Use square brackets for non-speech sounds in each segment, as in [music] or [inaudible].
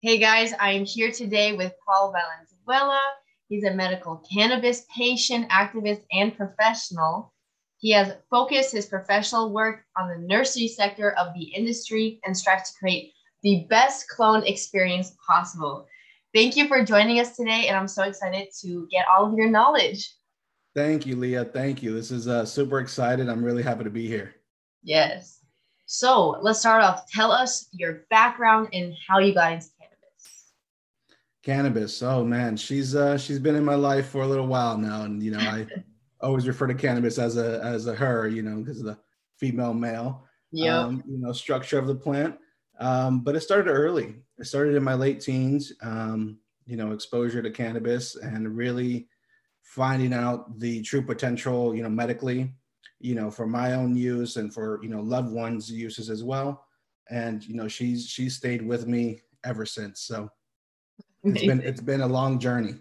Hey guys, I am here today with Paul Valenzuela. He's a medical cannabis patient, activist, and professional. He has focused his professional work on the nursery sector of the industry and strives to create the best clone experience possible. Thank you for joining us today, and I'm so excited to get all of your knowledge. Thank you, Leah. Thank you. This is uh, super excited. I'm really happy to be here. Yes. So let's start off. Tell us your background and how you cannabis. Cannabis. Oh man, she's uh, she's been in my life for a little while now, and you know I [laughs] always refer to cannabis as a as a her, you know, because of the female male, yeah, um, you know, structure of the plant. Um, but it started early. It started in my late teens. Um, you know, exposure to cannabis and really finding out the true potential, you know, medically, you know, for my own use and for you know loved ones' uses as well. And you know, she's she's stayed with me ever since. So it's been it's been a long journey.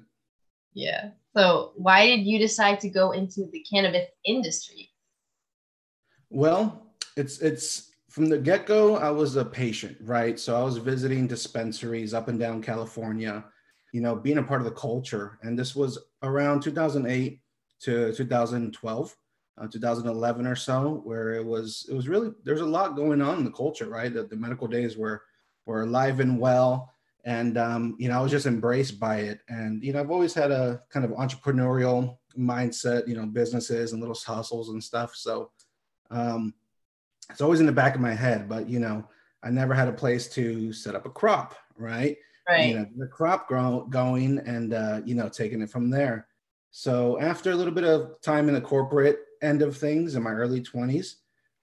Yeah. So why did you decide to go into the cannabis industry? Well, it's it's from the get-go, I was a patient, right? So I was visiting dispensaries up and down California, you know, being a part of the culture. And this was around 2008 to 2012, uh, 2011 or so, where it was it was really there's a lot going on in the culture, right? The, the medical days were were alive and well and um, you know i was just embraced by it. And you know i've always had a kind of entrepreneurial mindset you know businesses and little hustles and stuff. So um, it's always in the back of my head but you know i never had a place to set up a crop right? Right. you know the crop grow, going and uh, you know taking it from there. So after a little bit of time in the corporate end of things in my early 20s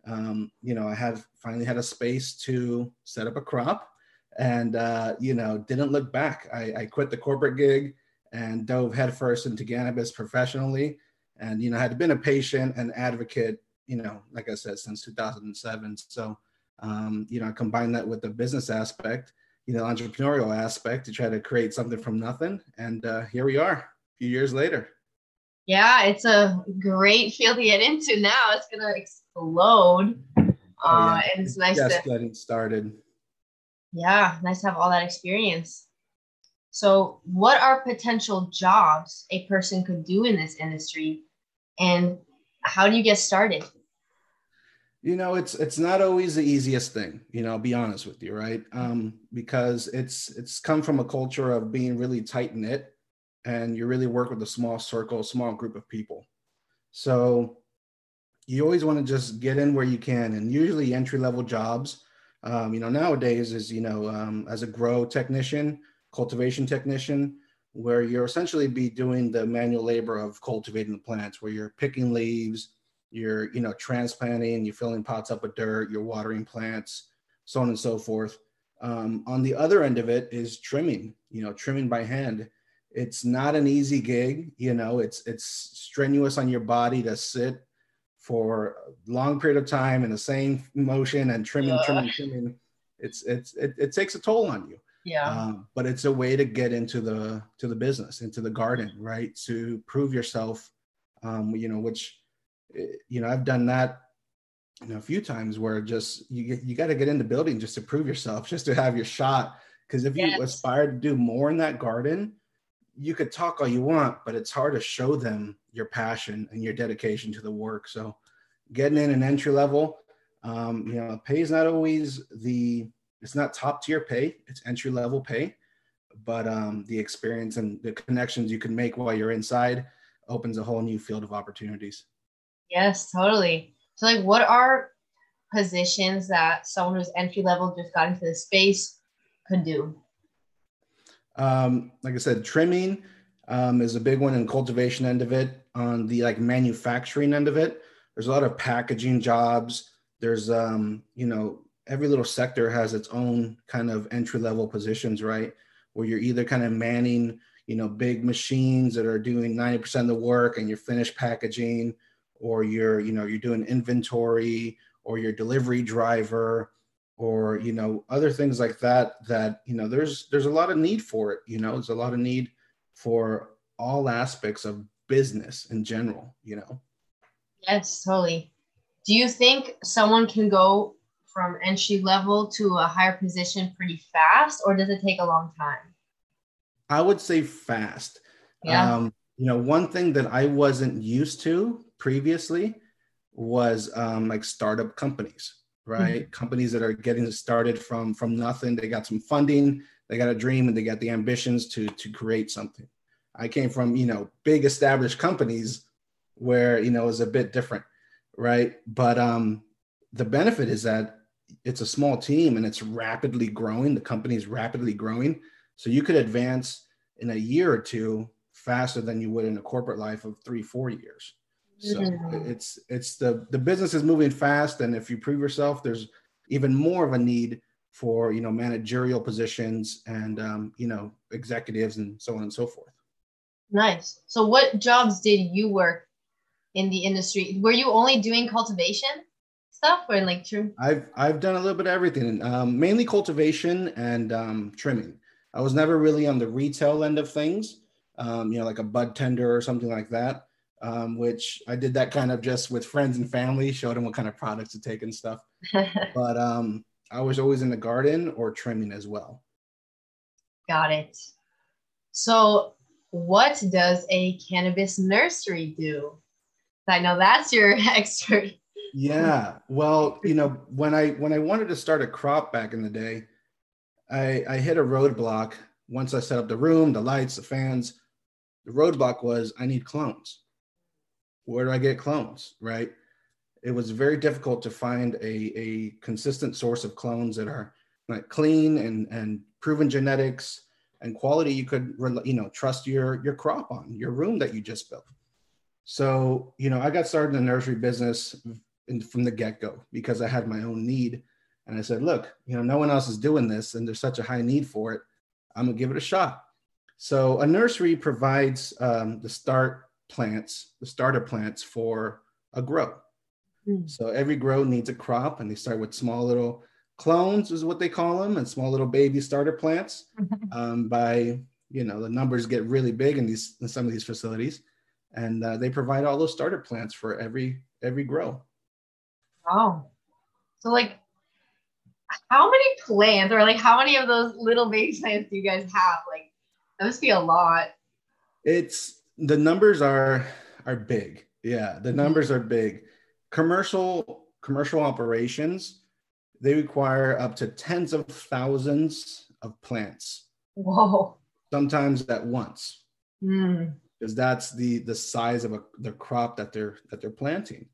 um, you know i had finally had a space to set up a crop and uh, you know didn't look back. I, I, quit the corporate gig and dove headfirst into cannabis professionally, and you know had been a patient and advocate, you know, like I said, since 2007. So um, you know I combined that with the business aspect, you know, entrepreneurial aspect to try to create something from nothing, and uh, here we are, a few years later. Yeah, it's a great field to get into now. It's gonna explode. Oh, yeah. uh, and it's, nice just to getting started yeah, nice to have all that experience. So, what are potential jobs a person could do in this industry, and how do you get started? You know, it's it's not always the easiest thing. You know, I'll be honest with you, right? Um, because it's it's come from a culture of being really tight knit, and you really work with a small circle, small group of people. So, you always want to just get in where you can, and usually entry level jobs um, you know, nowadays is, you know, um, as a grow technician, cultivation technician, where you're essentially be doing the manual labor of cultivating the plants, where you're picking leaves, you're, you know, transplanting, you're filling pots up with dirt, you're watering plants, so on and so forth. Um, on the other end of it is trimming, you know, trimming by hand. It's not an easy gig, you know, it's it's strenuous on your body to sit for a long period of time in the same motion and trimming, yeah. trimming, trimming, it's it's it, it takes a toll on you. Yeah. Um, but it's a way to get into the to the business, into the garden, right? To prove yourself. Um, you know, which eh, you know, I've done that you know a few times where just you get, you got to get into building just to prove yourself, [laughs] just to have your shot. Because if yes. you aspire to do more in that garden, you could talk all you want, but it's hard to show them your passion and your dedication to the work. So getting in an entry level, um, you know, pay is not always the, it's not top tier pay, it's entry level pay, but um, the experience and the connections you can make while you're inside opens a whole new field of opportunities. Yes, totally. So like what are positions that someone who's entry level just got into the space could do? Um, like I said, trimming um, is a big one in cultivation end of it. On the like manufacturing end of it, there's a lot of packaging jobs. There's um, you know, every little sector has its own kind of entry level positions, right? Where you're either kind of manning, you know, big machines that are doing 90% of the work and you're finished packaging, or you're, you know, you're doing inventory or your delivery driver or you know other things like that that you know there's there's a lot of need for it you know there's a lot of need for all aspects of business in general you know yes totally do you think someone can go from entry level to a higher position pretty fast, or does it take a long time? I would say fast. Yeah. Um, you know, one thing that I wasn't used to previously was um, like startup companies, right? Mm-hmm. Companies that are getting started from from nothing. They got some funding, they got a dream, and they got the ambitions to to create something. I came from you know big established companies where you know was a bit different, right? But um, the benefit is that it's a small team and it's rapidly growing. The company is rapidly growing, so you could advance in a year or two faster than you would in a corporate life of three, four years. So Mhm. it's it's the the business is moving fast, and if you prove yourself, there's even more of a need for you know managerial positions and um, you know executives and so on and so forth. Nice. So, what jobs did you work in the industry? Were you only doing cultivation stuff, or like true? I've I've done a little bit of everything, um, mainly cultivation and um, trimming. I was never really on the retail end of things, um, you know, like a bud tender or something like that. Um, which I did that kind of just with friends and family, showed them what kind of products to take and stuff. [laughs] But um, I was always in the garden or trimming as well. Got it. So, what does a cannabis nursery do? I know that's your [laughs] expert. Yeah. Well, you know, when I when I wanted to start a crop back in the day, I I hit a roadblock once I set up the room, the lights, the fans. The roadblock was I need clones. Where do I get clones? Right. It was very difficult to find a, a consistent source of clones that are like clean and and proven genetics and quality you could you know trust your your crop on your room that you just built. So, you know, I got started in the nursery business in, from the get go because I had my own need. And I said, look, you know, no one else is doing this and there's such a high need for it. I'm to give it a shot. So, a nursery provides um, the start plants, the starter plants for a grow. Hmm. So, every grow needs a crop and they start with small little clones, is what they call them, and small little baby starter plants. [laughs] Um, by, you know, the numbers get really big in these in some of these facilities and uh, they provide all those starter plants for every every grow. Oh, so like, how many plants, or like, how many of those little baby plants do you guys have? Like, that must be a lot. It's the numbers are are big. Yeah, the numbers are big. Commercial commercial operations they require up to tens of thousands of plants, Whoa. sometimes at once, Hmm. because that's the the size of a, the crop that they're that they're planting.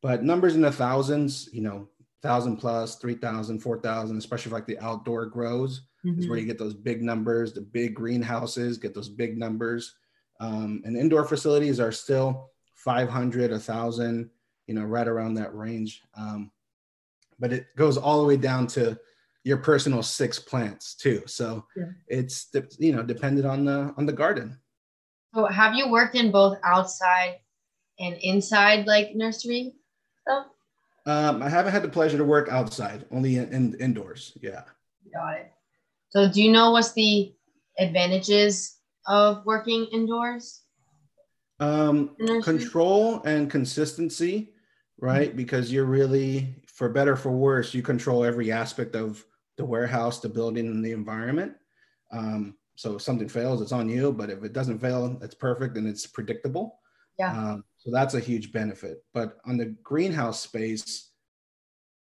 But numbers in the thousands, you know, thousand plus, three thousand, four thousand, especially like the outdoor grows. is where Mhm. you get those big numbers, the big greenhouses get those big numbers. Um, and indoor facilities are still 500, 1,000, you know, right around that range. Um, but it goes all the way down to your personal six plants too. So Yeah. it's, you know, dependent on the, on the garden. So, have you worked in both outside and inside, like nursery stuff? Um, I haven't had the pleasure to work outside, only in, in indoors. Yeah. Got it. So, do you know what's the advantages of working indoors? Um, in control and consistency, right? Because you're really, for better or for worse, you control every aspect of the warehouse, the building, and the environment. Um, so if something fails, it's on you. But if it doesn't fail, it's perfect and it's predictable. Yeah. Um, so that's a huge benefit. But on the greenhouse space,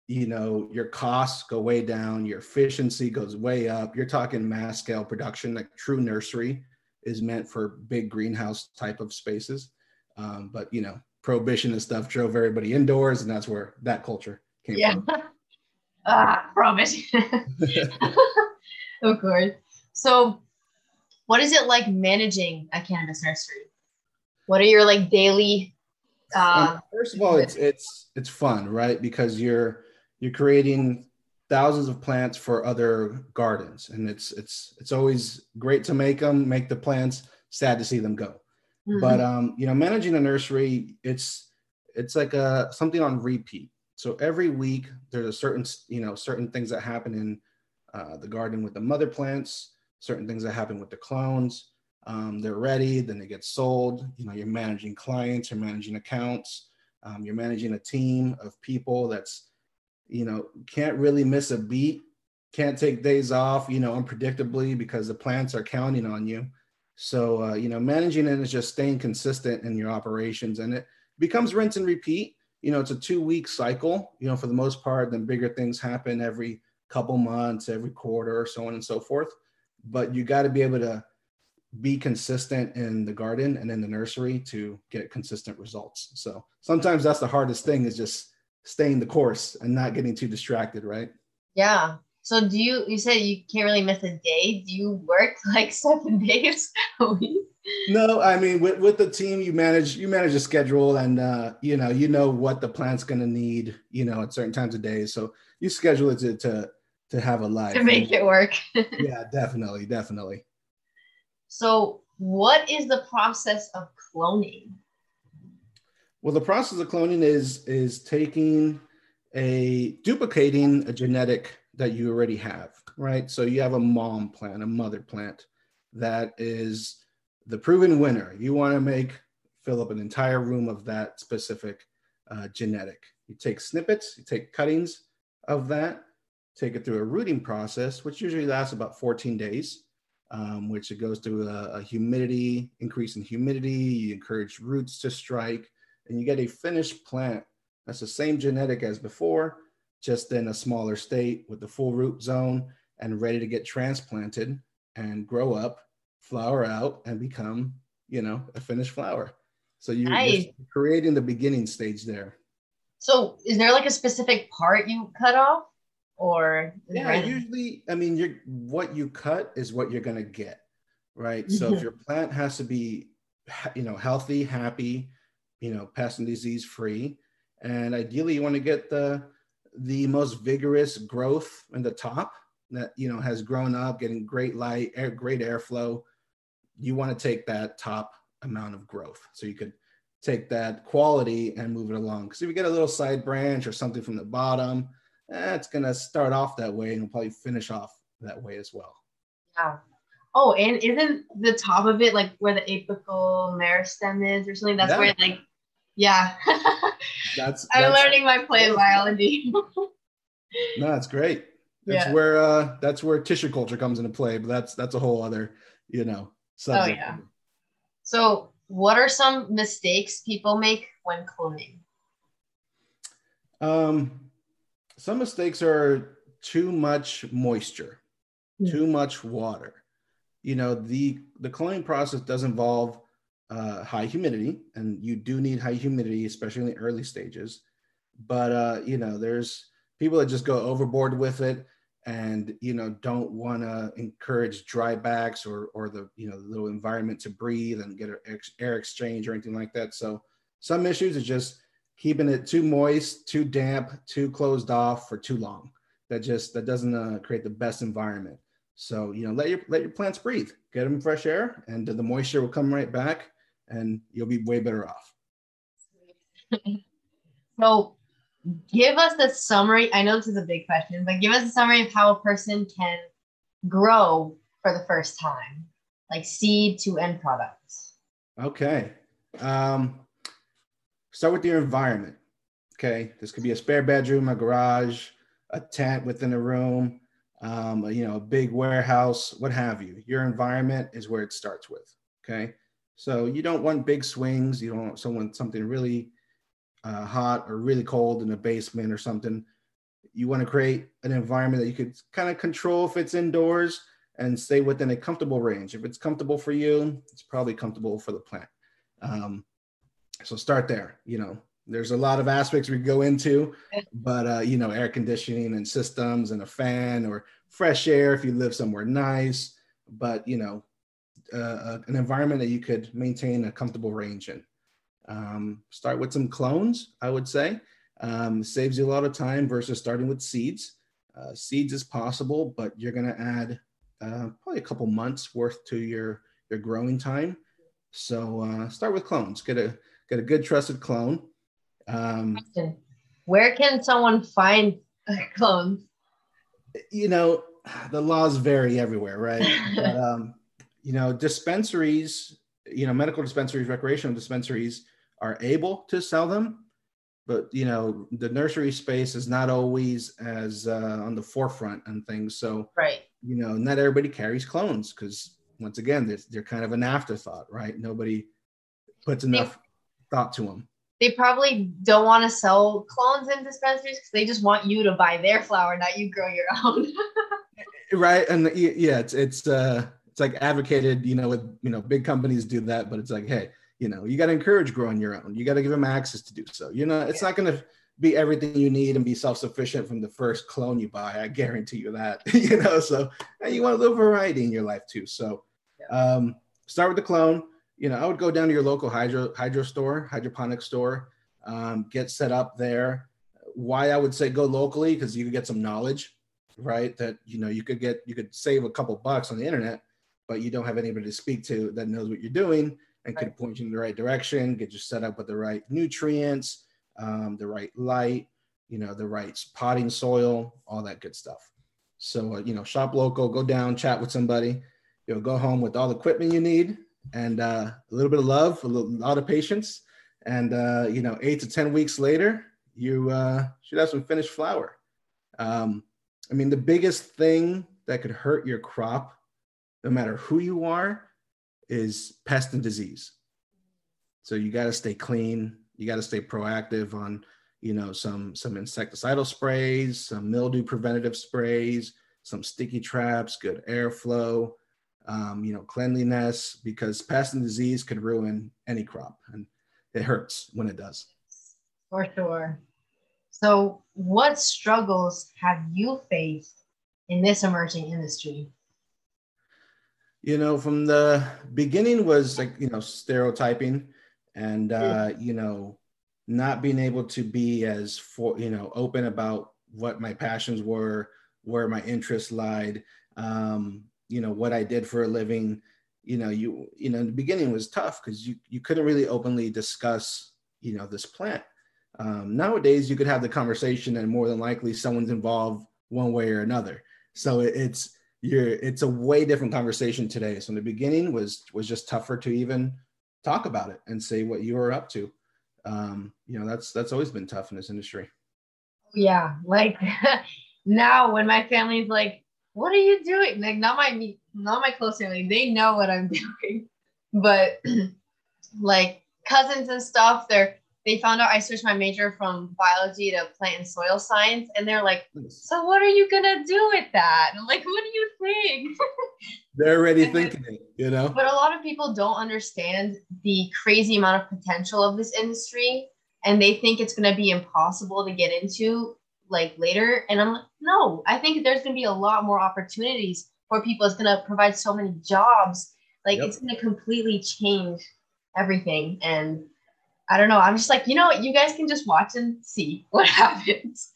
you know, your costs go way down, your efficiency goes way up. You're talking mass scale production, like true nursery is meant for big greenhouse type of spaces. Um, but you know, prohibition and stuff drove everybody indoors, and that's where that culture came Yeah. from. [laughs] ah, prohibition. [laughs] of course. So, what is it like managing a cannabis nursery? What are your like daily? Uh, Um, first of all, it's it's it's fun, right? Because you're you're creating thousands of plants for other gardens, and it's it's it's always great to make them, make the plants. Sad to see them go. mhm. but um, you know managing a nursery it's it's like a something on repeat so every week there's a certain you know certain things that happen in uh, the garden with the mother plants certain things that happen with the clones um, they're ready then they get sold you know you're managing clients you're managing accounts um, you're managing a team of people that's you know, can't really miss a beat, can't take days off, you know, unpredictably because the plants are counting on you. So, uh, you know, managing it is just staying consistent in your operations and it becomes rinse and repeat. You know, it's a two week cycle, you know, for the most part, then bigger things happen every couple months, every quarter, so on and so forth. But you got to be able to be consistent in the garden and in the nursery to get consistent results. So sometimes that's the hardest thing is just staying the course and not getting too distracted, right? Yeah. So do you you said you can't really miss a day? Do you work [laughs] like seven days a week? No, I mean with, with the team you manage you manage a schedule and uh you know you know what the plant's gonna need, you know, at certain times of day. So you schedule it to to to have a life. To make it work. [laughs] yeah, definitely, definitely. So what is the process of cloning? Well, the process of cloning is is taking a duplicating a genetic that you already have, right? So you have a mom plant, a mother plant that is the proven winner. You want to make fill up an entire room of that specific uh, genetic. You take snippets, you take cuttings of that, take it through a rooting process, which usually lasts about 14 days, um, which it goes through a, a humidity, increase in humidity. You encourage roots to strike and you get a finished plant that's the same genetic as before, just in a smaller state with the full root zone and ready to get transplanted and grow up, flower out, and become, you know, a finished flower. So you, nice. you're creating the beginning stage there. So is there like a specific part you cut off? Or yeah, usually, I mean, you're what you cut is what you're gonna get, right? So mm-hmm. if your plant has to be, you know, healthy, happy, you know, pest and disease free. And ideally you want to get the, the most vigorous growth in the top that, you know, has grown up, getting great light, air, great airflow. You want to take that top amount of growth. So you could take that quality and move it along. Because if you get a little side branch or something from the bottom, eh, it's going to start off that way and will probably finish off that way as well. Yeah. Oh, and isn't the top of it like where the apical meristem is or something? That's yeah. where like yeah. that's, I'm learning my plant biology. no, that's great. That's yeah. where uh that's where tissue culture comes into play, but that's that's a whole other, you know, subject. Oh yeah. So what are some mistakes people make when cloning? Um some mistakes are too much moisture, mm. too much water. You know, the the cloning process does involve uh, high humidity, and you do need high humidity, especially in the early stages. But uh, you know, there's people that just go overboard with it, and you know, don't want to encourage dry backs or or the you know the little environment to breathe and get air exchange or anything like that. So some issues is just keeping it too moist, too damp, too closed off for too long. That just that doesn't uh, create the best environment. So you know, let your let your plants breathe, get them fresh air, and the moisture will come right back and you'll be way better off. [laughs] so, give us a summary. I know this is a big question, but give us a summary of how a person can grow for the first time, like seed to end products. Okay. Um, start with your environment. Okay. This could be a spare bedroom, a garage, a tent within a room, um, you know, a big warehouse, what have you. Your environment is where it starts with. Okay. So you don't want big swings. You don't want someone something really uh, hot or really cold in a basement or something. You want to create an environment that you could kind of control if it's indoors and stay within a comfortable range. If it's comfortable for you, it's probably comfortable for the plant. Um, so start there. You know, there's a lot of aspects we go into, [laughs] but uh, you know, air conditioning and systems and a fan or fresh air if you live somewhere nice. But you know, uh, an environment that you could maintain a comfortable range in. Um, start with some clones, I would say. Um, saves you a lot of time versus starting with seeds. Uh, seeds is possible, but you're going to add uh, probably a couple months worth to your your growing time. So uh, start with clones. Get a get a good trusted clone. Um, Where can someone find [laughs] clones? You know, the laws vary everywhere, right? [laughs] but, um, you know, dispensaries, you know, medical dispensaries, recreational dispensaries are able to sell them, but you know the nursery space is not always as uh, on the forefront and things. So right. you know not everybody carries clones because once again they're, they're kind of an afterthought right? Nobody puts enough they, thought to them they probably don't want to sell clones in dispensaries because they just want you to buy their flower not you grow your own. [laughs] Right and yeah it's it's uh it's like advocated you know with you know big companies do that but it's like hey you know you got to encourage growing your own. You got to give them access to do so. You know it's yeah. not going to be everything you need and be self-sufficient from the first clone you buy i guarantee you that [laughs] you know so and you want a little variety in your life too. So um, start with the clone. You know i would go down to your local hydro hydro store hydroponic store um, get set up there. Why i would say go locally because you could get some knowledge right that you know you could get you could save a couple bucks on the internet but you don't have anybody to speak to that knows what you're doing and right. could point you in the right direction, get you set up with the right nutrients, um, the right light, you know, the right potting soil, all that good stuff. So, uh, you know, shop local, go down, chat with somebody, you know, go home with all the equipment you need and uh, a little bit of love, a little, lot of patience. And, uh, you know, eight to 10 weeks later, you uh, should have some finished flower. Um, I mean, the biggest thing that could hurt your crop, no matter who you are, is pest and disease. So you got to stay clean. You got to stay proactive on, you know, some some insecticidal sprays, some mildew preventative sprays, some sticky traps, good airflow, um, you know, cleanliness, because pest and disease could ruin any crop, and it hurts when it does. For sure. So, what struggles have you faced in this emerging industry? You know from the beginning was like you know stereotyping and uh you know not being able to be as for you know open about what my passions were where my interests lied um you know what i did for a living. You know you you know in the beginning was tough because you you couldn't really openly discuss you know this plant. Um, nowadays you could have the conversation and more than likely someone's involved one way or another. So it, it's you're it's a way different conversation today. So in the beginning was was just tougher to even talk about it and say what you were up to. Um, you know, that's that's always been tough in this industry. Yeah, like [laughs] now when my family's like, "What are you doing?" Like not my not my close family, they know what I'm [laughs] doing, but [clears throat] like cousins and stuff, they're they found out I switched my major from biology to plant and soil science, and they're like, "So what are you gonna do with that?" And I'm like, "What do you think?" [laughs] they're already thinking it, you know. But a lot of people don't understand the crazy amount of potential of this industry, and they think it's gonna be impossible to get into like later. And I'm like, no, I think there's gonna be a lot more opportunities for people. It's gonna provide so many jobs. Like yep. it's gonna completely change everything and I don't know. I'm just like, you know what? You guys can just watch and see [laughs] what happens.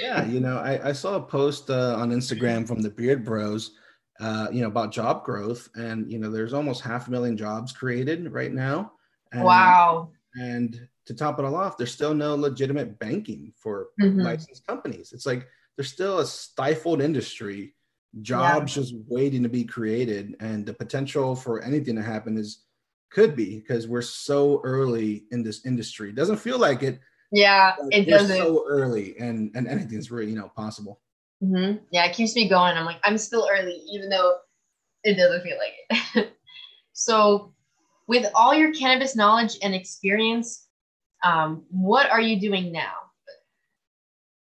yeah, you know, I, I saw a post uh, on Instagram from the Beard Bros, uh, you know, about job growth, and you know, there's almost half a million jobs created right now. And, wow. And to top it all off, there's still no legitimate banking for mm-hmm. licensed companies. It's like there's still a stifled industry, jobs yeah. just waiting to be created, and the potential for anything to happen is could be because we're so early in this industry. It doesn't feel like it. Yeah, it doesn't. So early, and and anything's really you know possible. Mm-hmm. Yeah, it keeps me going. I'm like I'm still early, even though it doesn't feel like it. [laughs] so, with all your cannabis knowledge and experience, um, what are you doing now?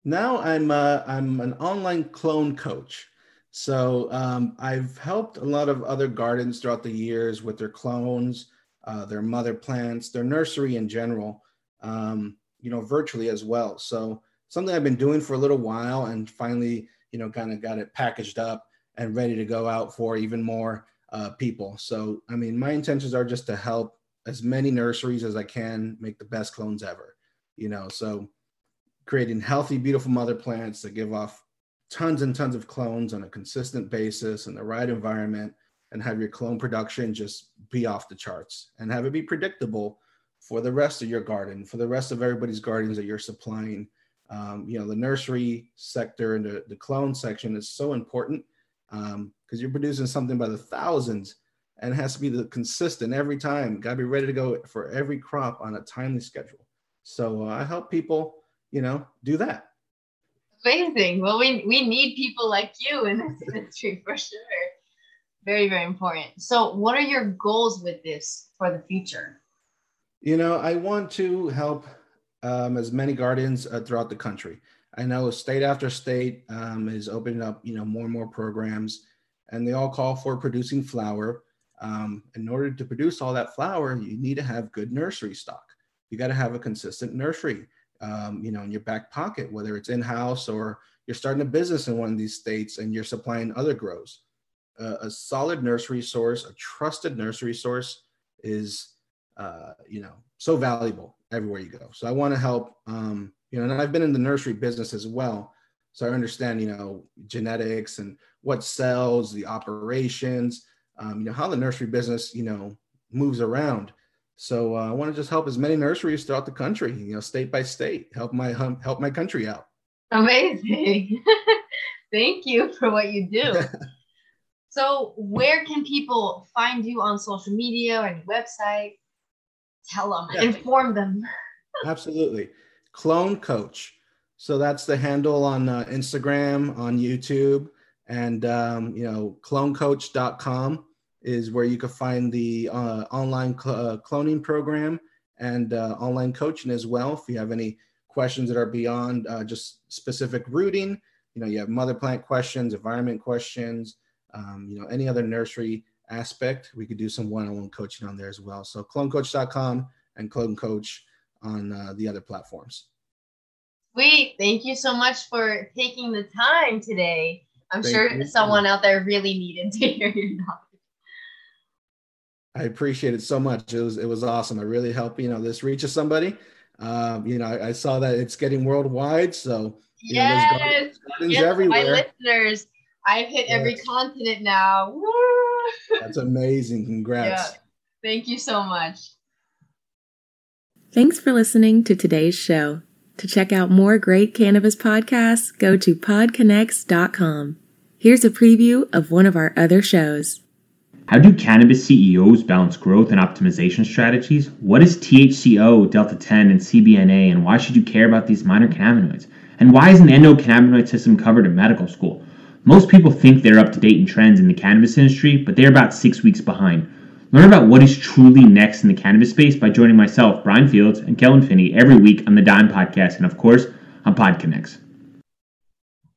Now I'm uh, I'm an online clone coach. So um, I've helped a lot of other gardens throughout the years with their clones, uh, their mother plants, their nursery in general, um, you know, virtually as well. So something I've been doing for a little while and finally, you know, kind of got it packaged up and ready to go out for even more uh, people. So, I mean, my intentions are just to help as many nurseries as I can make the best clones ever, you know, so creating healthy, beautiful mother plants that give off tons and tons of clones on a consistent basis in the right environment and have your clone production just be off the charts and have it be predictable for the rest of your garden, for the rest of everybody's gardens that you're supplying. Um, you know, the nursery sector and the, the clone section is so important because um, you're producing something by the thousands and it has to be the consistent every time. Got to be ready to go for every crop on a timely schedule. So uh, I help people, you know, do that. Amazing. Well, we, we need people like you in this [laughs] industry for sure. Very, very important. So, what are your goals with this for the future? You know, I want to help um, as many gardens uh, throughout the country. I know state after state um, is opening up, you know, more and more programs, and they all call for producing flower. Um, in order to produce all that flower, you need to have good nursery stock. You got to have a consistent nursery, um, you know, in your back pocket, whether it's in house or you're starting a business in one of these states and you're supplying other grows. Uh, a solid nursery source, a trusted nursery source, is uh, you know so valuable everywhere you go. So I want to help. Um, you know, and I've been in the nursery business as well, so I understand you know genetics and what sells, the operations, um, you know how the nursery business you know moves around. So uh, I want to just help as many nurseries throughout the country, you know, state by state, help my help my country out. Amazing. [laughs] Thank you for what you do. [laughs] so, where can people find you on social media or any website? Tell them, yeah. inform them. [laughs] Absolutely. Clone Coach. So that's the handle on uh, Instagram, on YouTube, and um, you know, clonecoach.com is where you can find the uh, online cl- uh, cloning program and uh, online coaching as well. If you have any questions that are beyond uh, just specific rooting, you know, you have mother plant questions, environment questions, um, you know, any other nursery aspect, we could do some one-on-one coaching on there as well. So clonecoach.com and clone coach on uh, the other platforms. Sweet. Thank you so much for taking the time today. I'm Thank sure you. someone out there really needed to [laughs] hear your knowledge. I appreciate it so much. It was it was awesome. I really help you know this reaches somebody. Um, you know, I, I, saw that it's getting worldwide, so yes, know, gardens, gardens yes, everywhere. my listeners. I've hit yes. every continent now. Woo! That's amazing. Congrats. Yeah. Thank you so much. Thanks for listening to today's show. To check out more great cannabis podcasts, go to podconnects.com. Here's a preview of one of our other shows. How do cannabis CEOs balance growth and optimization strategies? What is THCO, Delta 10, and CBNA, and why should you care about these minor cannabinoids? And why isn't the endocannabinoid system covered in medical school? Most people think they're up to date in trends in the cannabis industry, but they're about six weeks behind. Learn about what is truly next in the cannabis space by joining myself, Bryan Fields, and Kellan Finney every week on the Dime Podcast and, of course, on PodConnects.